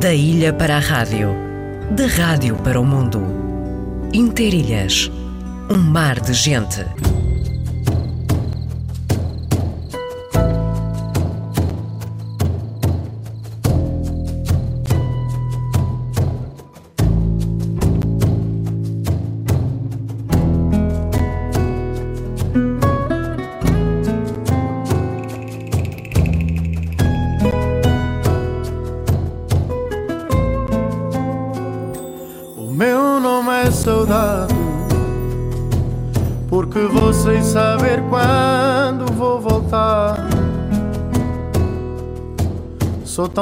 Da ilha para a rádio, de rádio para o mundo. Interilhas, um mar de gente.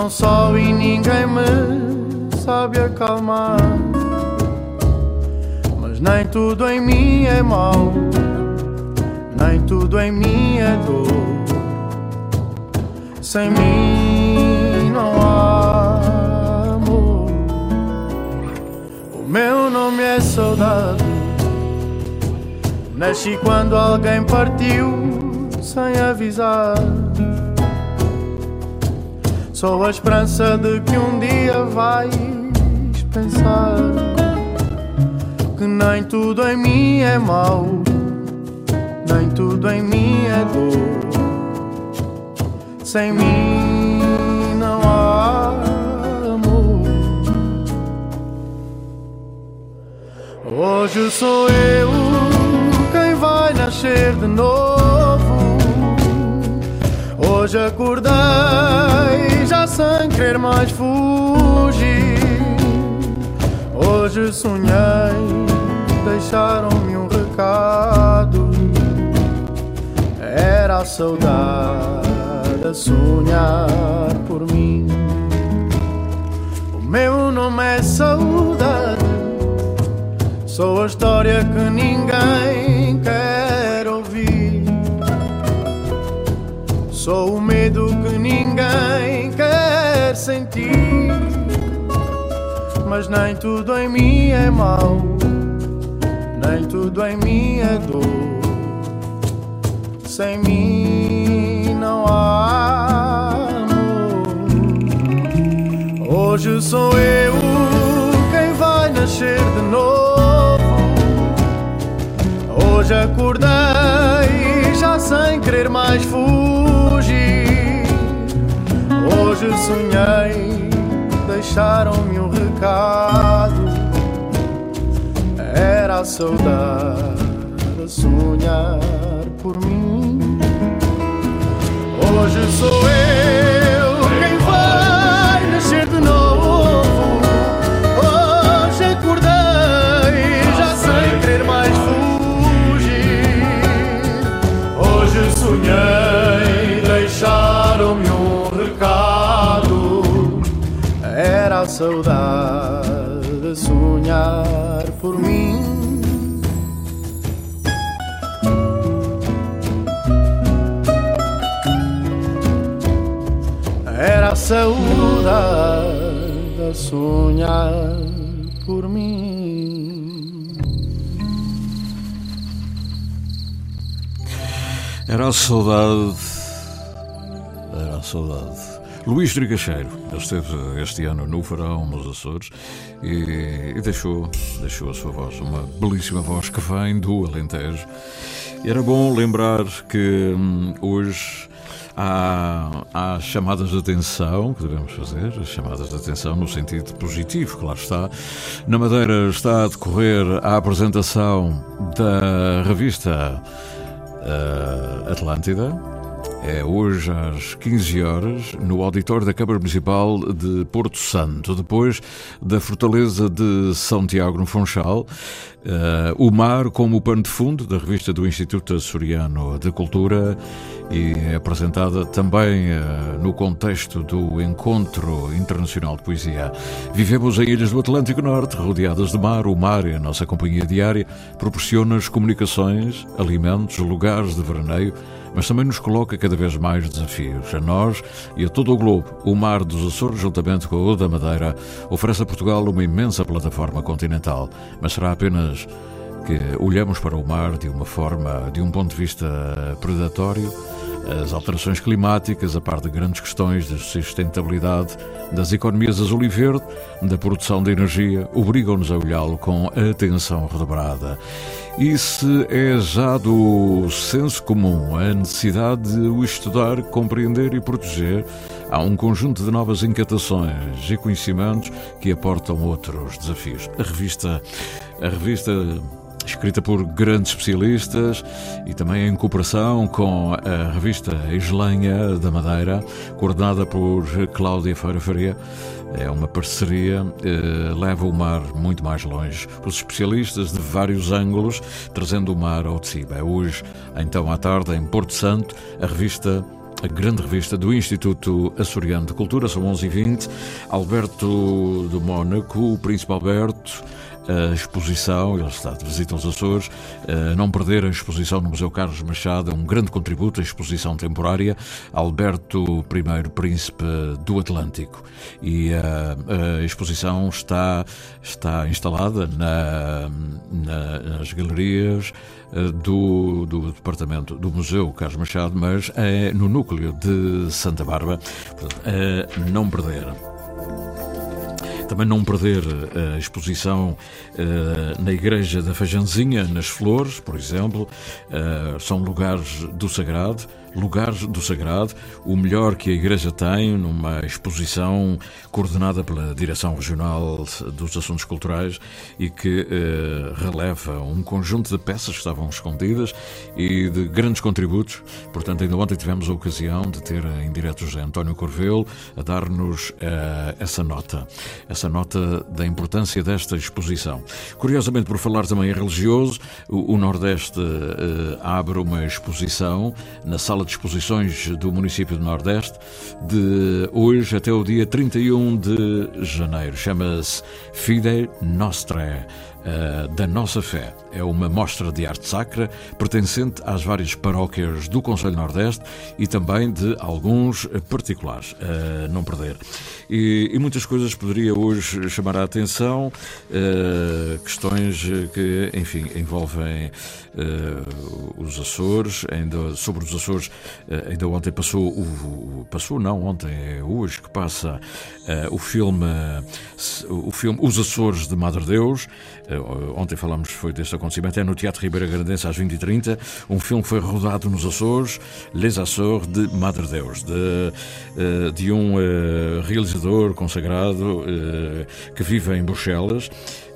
Tão só e ninguém me sabe acalmar. Mas nem tudo em mim é mau, nem tudo em mim é dor. Sem mim não há amor. O meu nome é saudade. Nasci quando alguém partiu sem avisar. Sou a esperança de que um dia vais pensar que nem tudo em mim é mau, nem tudo em mim é dor. Sem mim não há amor. Hoje sou eu quem vai nascer de novo. Hoje acordei já sem querer mais fugir. Hoje sonhei, deixaram-me um recado. Era a saudade a sonhar por mim. O meu nome é saudade. Sou a história que ninguém Sou o medo que ninguém quer sentir. Mas nem tudo em mim é mau, nem tudo em mim é dor. Sem mim não há amor. Hoje sou eu quem vai nascer de novo. Hoje acordei já sem querer mais fugir. Hoje sonhei, deixaram-me um recado. Era a saudade a sonhar por mim. Hoje sou eu saudade sonhar por mim. Era a saudade sonhar por mim. Era a saudade. Era a saudade. Luís Drigacheiro, ele esteve este ano no verão, nos Açores, e, e deixou, deixou a sua voz, uma belíssima voz que vem do Alentejo. E era bom lembrar que hum, hoje há, há chamadas de atenção que devemos fazer, as chamadas de atenção no sentido positivo, claro está. Na Madeira está a decorrer a apresentação da revista uh, Atlântida. É hoje às 15 horas no auditório da Câmara Municipal de Porto Santo, depois da Fortaleza de São Tiago no Funchal. Uh, o mar como o pano de fundo da revista do Instituto Açoriano de Cultura e é apresentada também uh, no contexto do Encontro Internacional de Poesia. Vivemos em Ilhas do Atlântico Norte, rodeadas de mar. O mar é a nossa companhia diária, proporciona-nos comunicações, alimentos, lugares de veraneio, mas também nos coloca cada vez mais desafios. A nós e a todo o globo, o Mar dos Açores, juntamente com o da Madeira, oferece a Portugal uma imensa plataforma continental, mas será apenas que olhamos para o mar de uma forma, de um ponto de vista predatório, As alterações climáticas, a par de grandes questões de sustentabilidade das economias azul e verde, da produção de energia, obrigam-nos a olhá-lo com atenção redobrada. E se é já do senso comum a necessidade de o estudar, compreender e proteger, há um conjunto de novas incatações e conhecimentos que aportam outros desafios. A revista, a revista escrita por grandes especialistas e também em cooperação com a revista Islenha da Madeira, coordenada por Cláudia Feira Faria. É uma parceria, eh, leva o mar muito mais longe. Os especialistas de vários ângulos, trazendo o mar ao de cima. É hoje, então à tarde, em Porto Santo, a revista a grande revista do Instituto Açoriano de Cultura, são 11h20. Alberto do Mónaco, o Príncipe Alberto, a exposição, ele está de visita aos Açores, não perder a exposição no Museu Carlos Machado, é um grande contributo à exposição temporária, Alberto I, Príncipe do Atlântico. E a, a exposição está, está instalada na, na, nas galerias eh, do, do departamento do Museu Carlos Machado, mas é no núcleo de Santa Bárbara. É não perder. Também não perder eh, a exposição eh, na Igreja da Fajanzinha, nas Flores, por exemplo, eh, são lugares do sagrado Lugares do Sagrado, o melhor que a Igreja tem numa exposição coordenada pela Direção Regional dos Assuntos Culturais e que eh, releva um conjunto de peças que estavam escondidas e de grandes contributos. Portanto, ainda ontem tivemos a ocasião de ter em direto José António Corvelo a dar-nos eh, essa nota, essa nota da importância desta exposição. Curiosamente, por falar também religioso, o, o Nordeste eh, abre uma exposição na sala de exposições do município do Nordeste de hoje até o dia 31 de janeiro. Chama-se Fide Nostra uh, da nossa fé. É uma mostra de arte sacra pertencente às várias paróquias do Conselho Nordeste e também de alguns particulares. Uh, não perder. E, e, muitas coisas poderia hoje chamar a atenção, uh, questões que, enfim, envolvem os Açores. Ainda, sobre os Açores, ainda ontem passou, o, passou não, ontem é hoje que passa o filme, o filme Os Açores de Madre Deus. Eh, ontem falamos foi deste acontecimento, é no Teatro Ribeira Grandense às 20h30, um filme foi rodado nos Açores, Les Açores de Madre Deus, de, eh, de um eh, realizador consagrado que vive em Bruxelas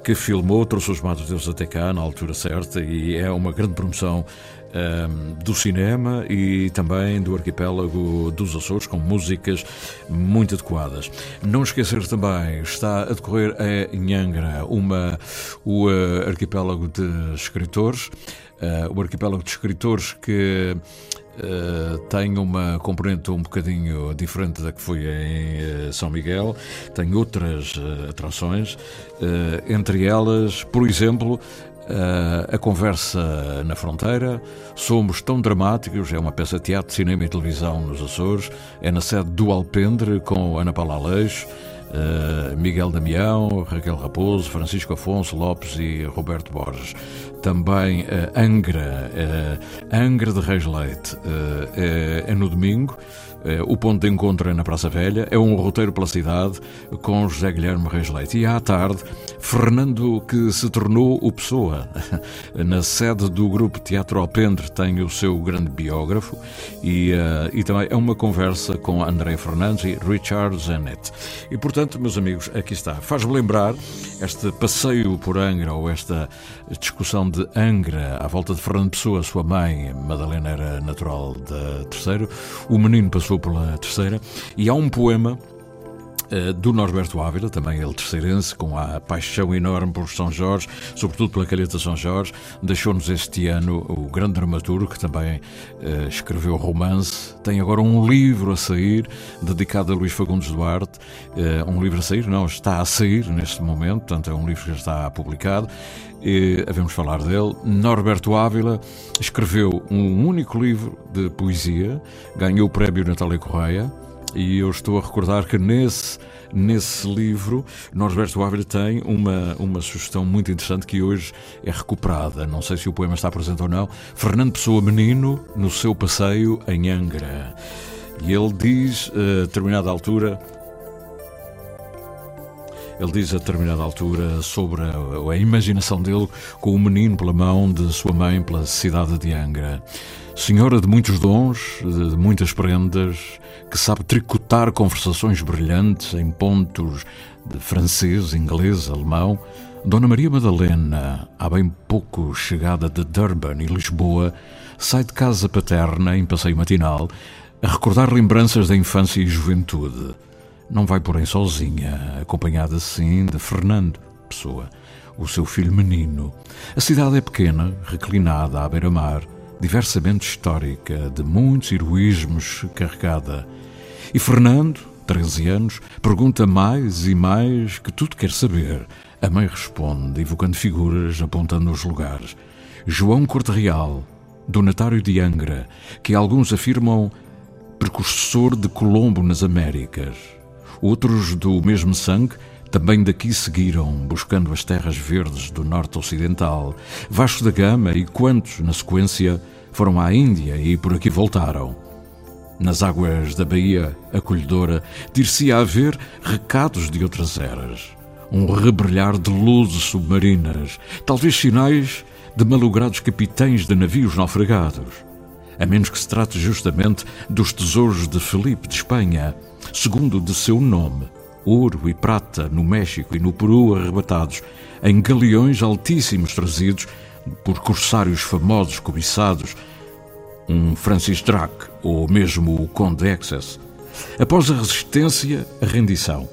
que filmou, trouxe os Madres Deus até cá na altura certa e é uma grande promoção do cinema e também do arquipélago dos Açores, com músicas muito adequadas. Não esquecer também, está a decorrer em Angra uma, o uh, arquipélago de escritores, uh, o arquipélago de escritores que Uh, tem uma componente um bocadinho diferente da que foi em uh, São Miguel, tem outras uh, atrações, entre elas, por exemplo, Uh, a conversa na fronteira, Somos tão dramáticos, é uma peça de teatro, cinema e televisão nos Açores, é na sede do Alpendre com Ana Paula Aleixo, uh, Miguel Damião, Raquel Raposo, Francisco Afonso Lopes e Roberto Borges. Também uh, Angra, Angra de Reis Leite, é, é no domingo. Eh, o ponto de encontro é na Praça Velha, é um roteiro pela cidade com José Guilherme Reis Leite. E à tarde, Fernando, que se tornou o Pessoa, na sede do grupo Teatro Alpendre, tem o seu grande biógrafo e, uh, e também é uma conversa com André Fernandes e Richard Zenet. E portanto, meus amigos, aqui está. Faz-me lembrar este passeio por Angra ou esta discussão de Angra à volta de Fernando Pessoa, sua mãe, Madalena era natural da Terceiro, o menino passou passou pela terceira, e há um poema do Norberto Ávila, também ele terceirense, com a paixão enorme por São Jorge, sobretudo pela calheta São Jorge, deixou-nos este ano o grande dramaturgo, que também uh, escreveu romance, tem agora um livro a sair, dedicado a Luís Fagundes Duarte, uh, um livro a sair, não, está a sair neste momento, portanto é um livro que já está publicado, e havemos falar dele. Norberto Ávila escreveu um único livro de poesia, ganhou o prémio Natália Correia E eu estou a recordar que nesse, nesse livro, Norberto Ávila tem uma, uma sugestão muito interessante que hoje é recuperada. Não sei se o poema está presente ou não. Fernando Pessoa Menino, no seu passeio em Angra. E ele diz, a determinada altura, ele diz a determinada altura sobre a, a, imaginação dele com o menino pela mão de sua mãe pela cidade de Angra. Senhora de muitos dons, de muitas prendas, que sabe tricotar conversações brilhantes em pontos de francês, inglês, alemão, Dona Maria Madalena, há bem pouco chegada de Durban e Lisboa, sai de casa paterna em passeio matinal a recordar lembranças da infância e juventude. Não vai, porém, sozinha, acompanhada sim de Fernando Pessoa, o seu filho menino. A cidade é pequena, reclinada à beira-mar, diversamente histórica, de muitos heroísmos carregada. E Fernando, 13 anos, pergunta mais e mais que tudo quer saber. A mãe responde, evocando figuras, apontando os lugares. João Corte Real, donatário de Angra, que alguns afirmam precursor de Colombo nas Américas. Outros do mesmo sangue também daqui seguiram, buscando as terras verdes do norte ocidental. Vasco da Gama e quantos, na sequência, foram à Índia e por aqui voltaram. Nas águas da Baía acolhedora, dir-se a haver recados de outras eras. Um rebrilhar de luzes submarinas, talvez sinais de malogrados capitães de navios naufragados. A menos que se trate justamente dos tesouros de Felipe de Espanha, segundo de seu nome, ouro e prata no México e no Peru arrebatados em galeões altíssimos trazidos por corsários famosos cobiçados, um Francis Drake ou mesmo o Conde Excess. Após a resistência, a rendição.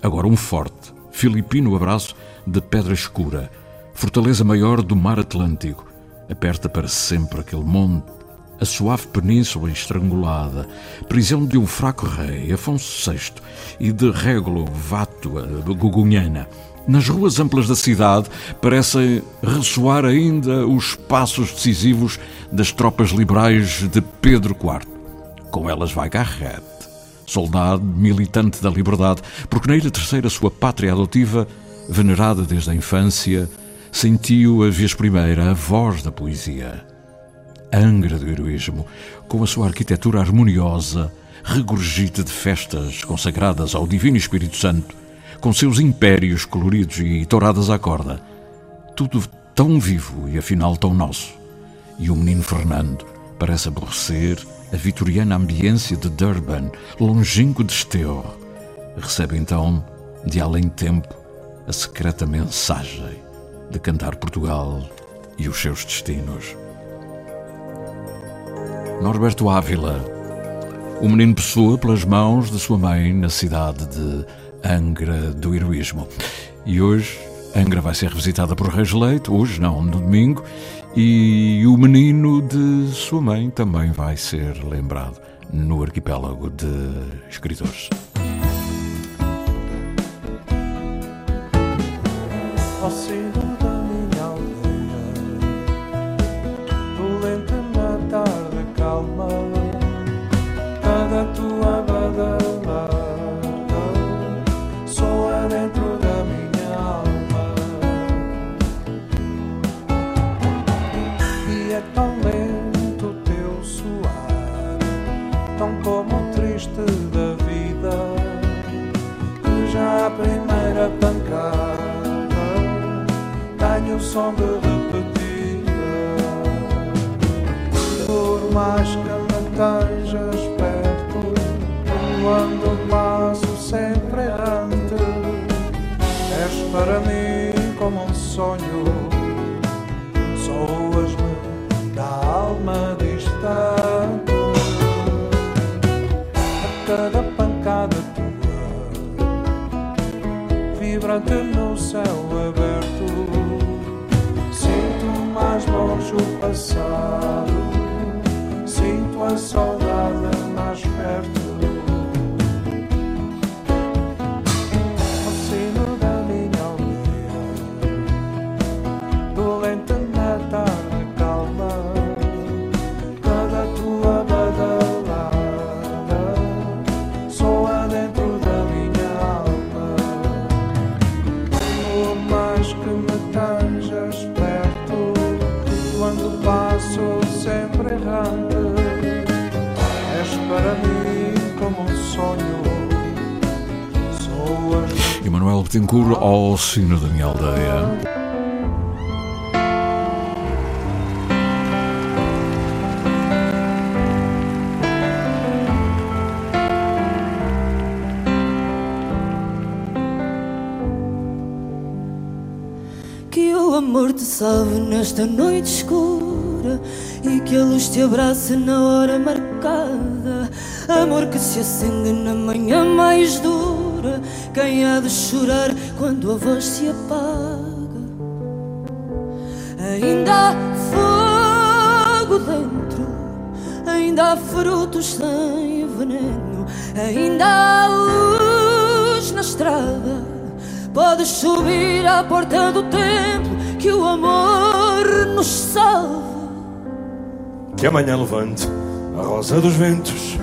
Agora um forte, filipino abraço de pedra escura, fortaleza maior do mar Atlântico, aperta para sempre aquele monte a suave península estrangulada, prisão de um fraco rei, Afonso VI, e de Régulo, Vátua, Gugunhana. Nas ruas amplas da cidade parecem ressoar ainda os passos decisivos das tropas liberais de Pedro IV. Com elas vai Garrett, soldado militante da liberdade, porque na Ilha Terceira, sua pátria adotiva, venerada desde a infância, sentiu a vez primeira a voz da poesia. Angra do heroísmo, com a sua arquitetura harmoniosa, regurgita de festas consagradas ao Divino Espírito Santo, com seus impérios coloridos e touradas à corda. Tudo tão vivo e afinal tão nosso. E o menino Fernando parece aborrecer a vitoriana ambiência de Durban, longínquo de Esteu. Recebe então, de além tempo, a secreta mensagem de cantar Portugal e os seus destinos. Norberto Ávila, o menino Pessoa pelas mãos de sua mãe na cidade de Angra do Heroísmo. E hoje Angra vai ser revisitada por Reis Leite, hoje não, no domingo, e o menino de sua mãe também vai ser lembrado no arquipélago de escritores. som de repetida Por mais que me estejas perto Quando passo sempre errante És para mim como um sonho Betancourt ao sino da minha aldeia. Que o amor te salve nesta noite escura e que a luz te abrace na hora marcada. Amor que se acende na manhã mais dura. Quem há de chorar quando a voz se apaga? Ainda há fogo dentro, ainda há frutos sem veneno, ainda há luz na estrada. Podes subir à porta do templo que o amor nos salve. Que amanhã levante a rosa dos ventos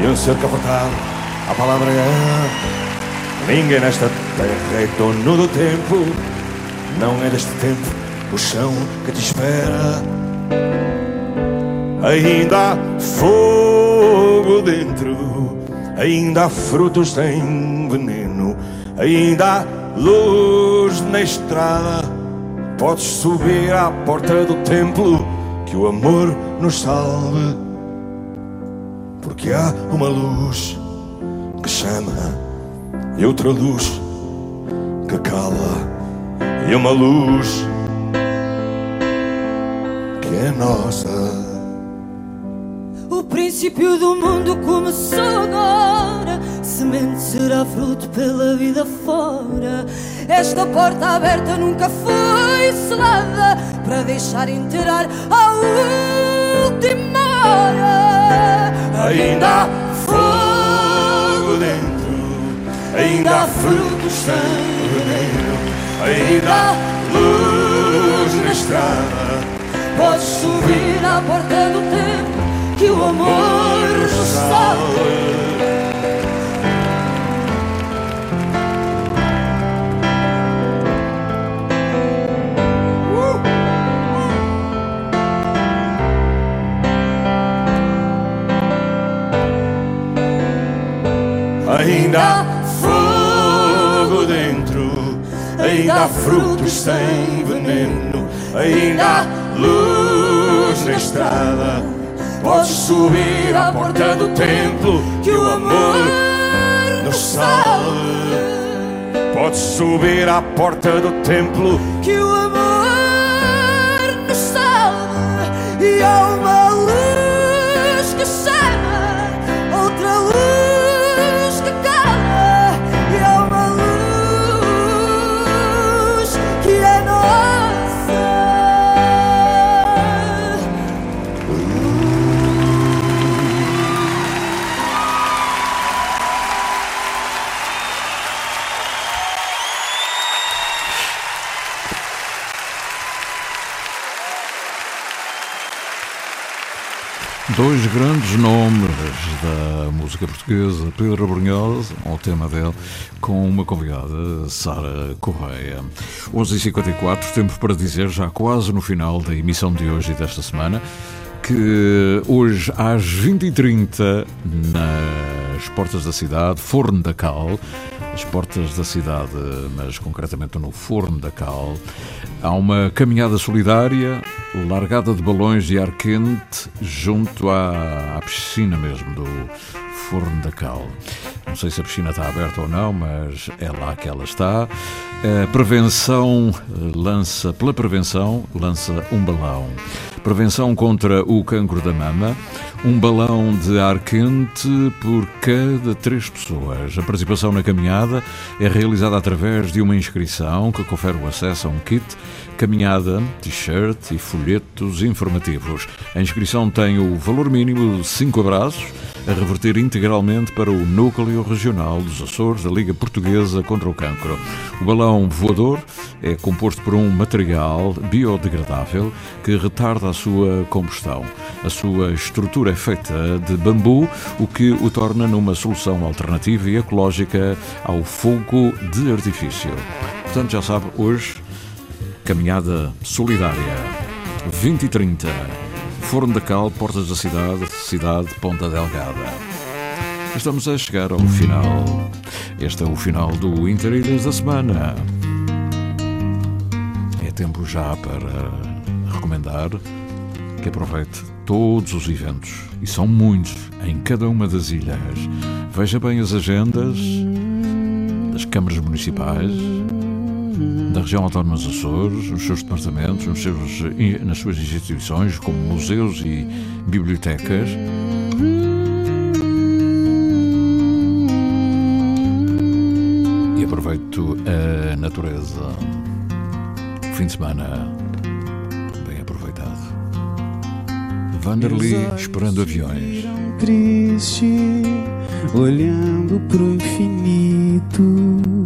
e um ser capotado. A palavra é: ninguém nesta terra é dono do tempo. Não é deste tempo o chão que te espera. Ainda há fogo dentro, ainda há frutos sem veneno, ainda há luz na estrada. Podes subir à porta do templo que o amor nos salve. Porque há uma luz que chama e outra luz que cala, e uma luz que é nossa. O princípio do mundo começou agora. Semente será fruto pela vida fora. Esta porta aberta nunca foi selada para deixar entrar a última hora. Ainda ainda há frutos sem veneno, ainda há luz na estrada. Podes subir à porta do tempo que o amor nos salve. Ainda frutos sem veneno, ainda há luz na estrada. Podes subir à porta do templo que o amor nos salve. Podes subir à porta do templo que o amor nos salve e há uma Dois grandes nomes da música portuguesa, Pedro Brunhosa, ao tema dele, com uma convidada, Sara Correia. 11h54, tempo para dizer, já quase no final da emissão de hoje e desta semana, que hoje às 20h30, nas portas da cidade, Forno da Cal, as portas da cidade, mas concretamente no Forno da Cal, há uma caminhada solidária, largada de balões de ar quente junto à, à piscina mesmo do Forno da Cal. Não sei se a piscina está aberta ou não, mas é lá que ela está. A prevenção lança, pela prevenção, lança um balão. Prevenção contra o cancro da mama, um balão de ar quente por cada três pessoas. A participação na caminhada é realizada através de uma inscrição que confere o acesso a um kit caminhada, t-shirt e folhetos informativos. A inscrição tem o valor mínimo de 5 abraços, a reverter integralmente para o Núcleo Regional dos Açores da Liga Portuguesa contra o Cancro. O balão voador é composto por um material biodegradável que retarda a sua combustão. A sua estrutura é feita de bambu, o que o torna numa solução alternativa e ecológica ao fogo de artifício. Portanto, já sabe, hoje, caminhada solidária. 20 e 30. Forno da Cal, Portas da Cidade, Cidade Ponta Delgada. Estamos a chegar ao final. Este é o final do Interilhas da semana. É tempo já para recomendar que aproveite todos os eventos, e são muitos, em cada uma das ilhas. Veja bem as agendas das câmaras municipais, da região autónoma dos Açores, nos seus departamentos, nos seus, nas suas instituições, como museus e bibliotecas. E aproveito a natureza. Fim de semana bem aproveitado. Vanderly esperando aviões. Triste, olhando pro infinito,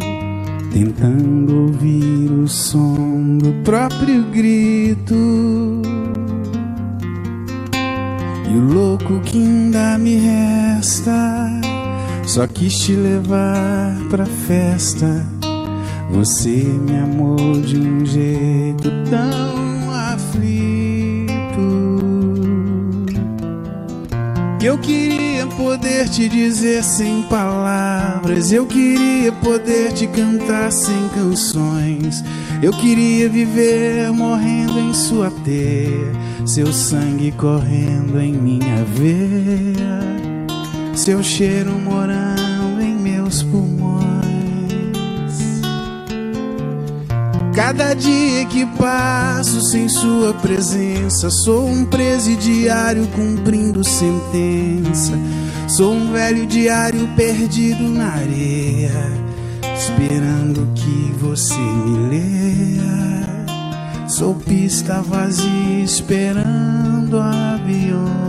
tentando ouvir o som do próprio grito. E o louco que ainda me resta, só quis te levar pra festa. Você me amou de um jeito tão aflito. Que eu queria poder te dizer sem palavras. Eu queria poder te cantar sem canções. Eu queria viver morrendo em sua teia. Seu sangue correndo em minha veia. Seu cheiro morando em meus pulmões. Cada dia que passo sem sua presença, sou um presidiário cumprindo sentença. Sou um velho diário perdido na areia, esperando que você me leia. Sou pista vazia esperando aviões.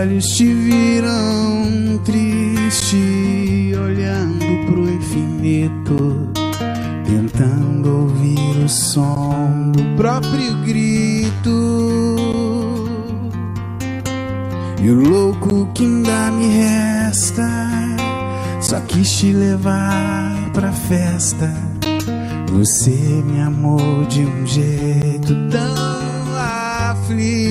Olhos te viram triste, olhando pro infinito, tentando ouvir o som do próprio grito. E o louco que ainda me resta, só quis te levar pra festa. Você me amou de um jeito tão aflito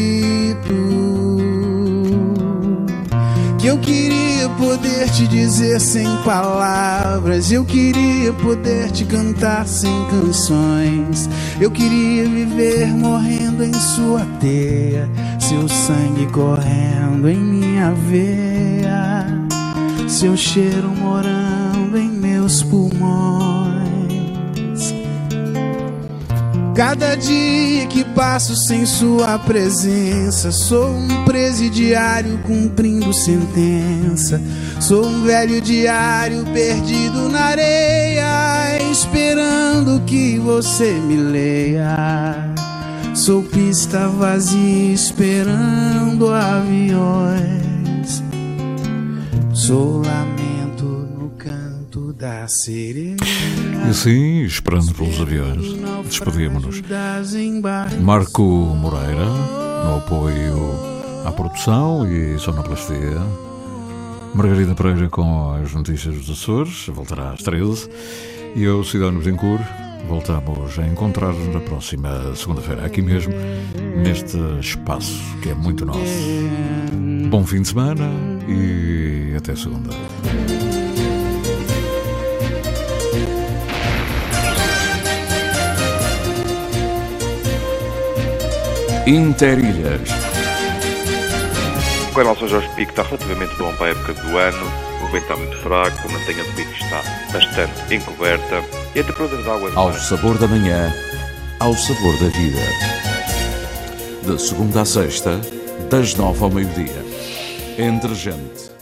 poder te dizer sem palavras. Eu queria poder te cantar sem canções. Eu queria viver morrendo em sua teia, seu sangue correndo em minha veia, seu cheiro morando em meus pulmões. Cada dia que passo sem sua presença, sou um presidiário cumprindo sentença. Sou um velho diário perdido na areia, esperando que você me leia. Sou pista vazia esperando aviões. Sou lamento E assim, esperando pelos aviões, despedimos-nos. Marco Moreira, no apoio à produção e sonoplastia. Margarida Pereira com as notícias dos Açores, voltará às 13. E eu, Cidade Betancourt, voltamos a encontrar-nos na próxima segunda-feira, aqui mesmo, neste espaço que é muito nosso. Bom fim de semana e até segunda. Interilhas. O canal São Jorge Pico está relativamente bom para a época do ano, o vento está muito fraco, a mantenha do pico está bastante encoberta e a temperatura das águas... Ao sabor da manhã, ao sabor da vida. De segunda a sexta, das nove ao meio-dia. Entre gente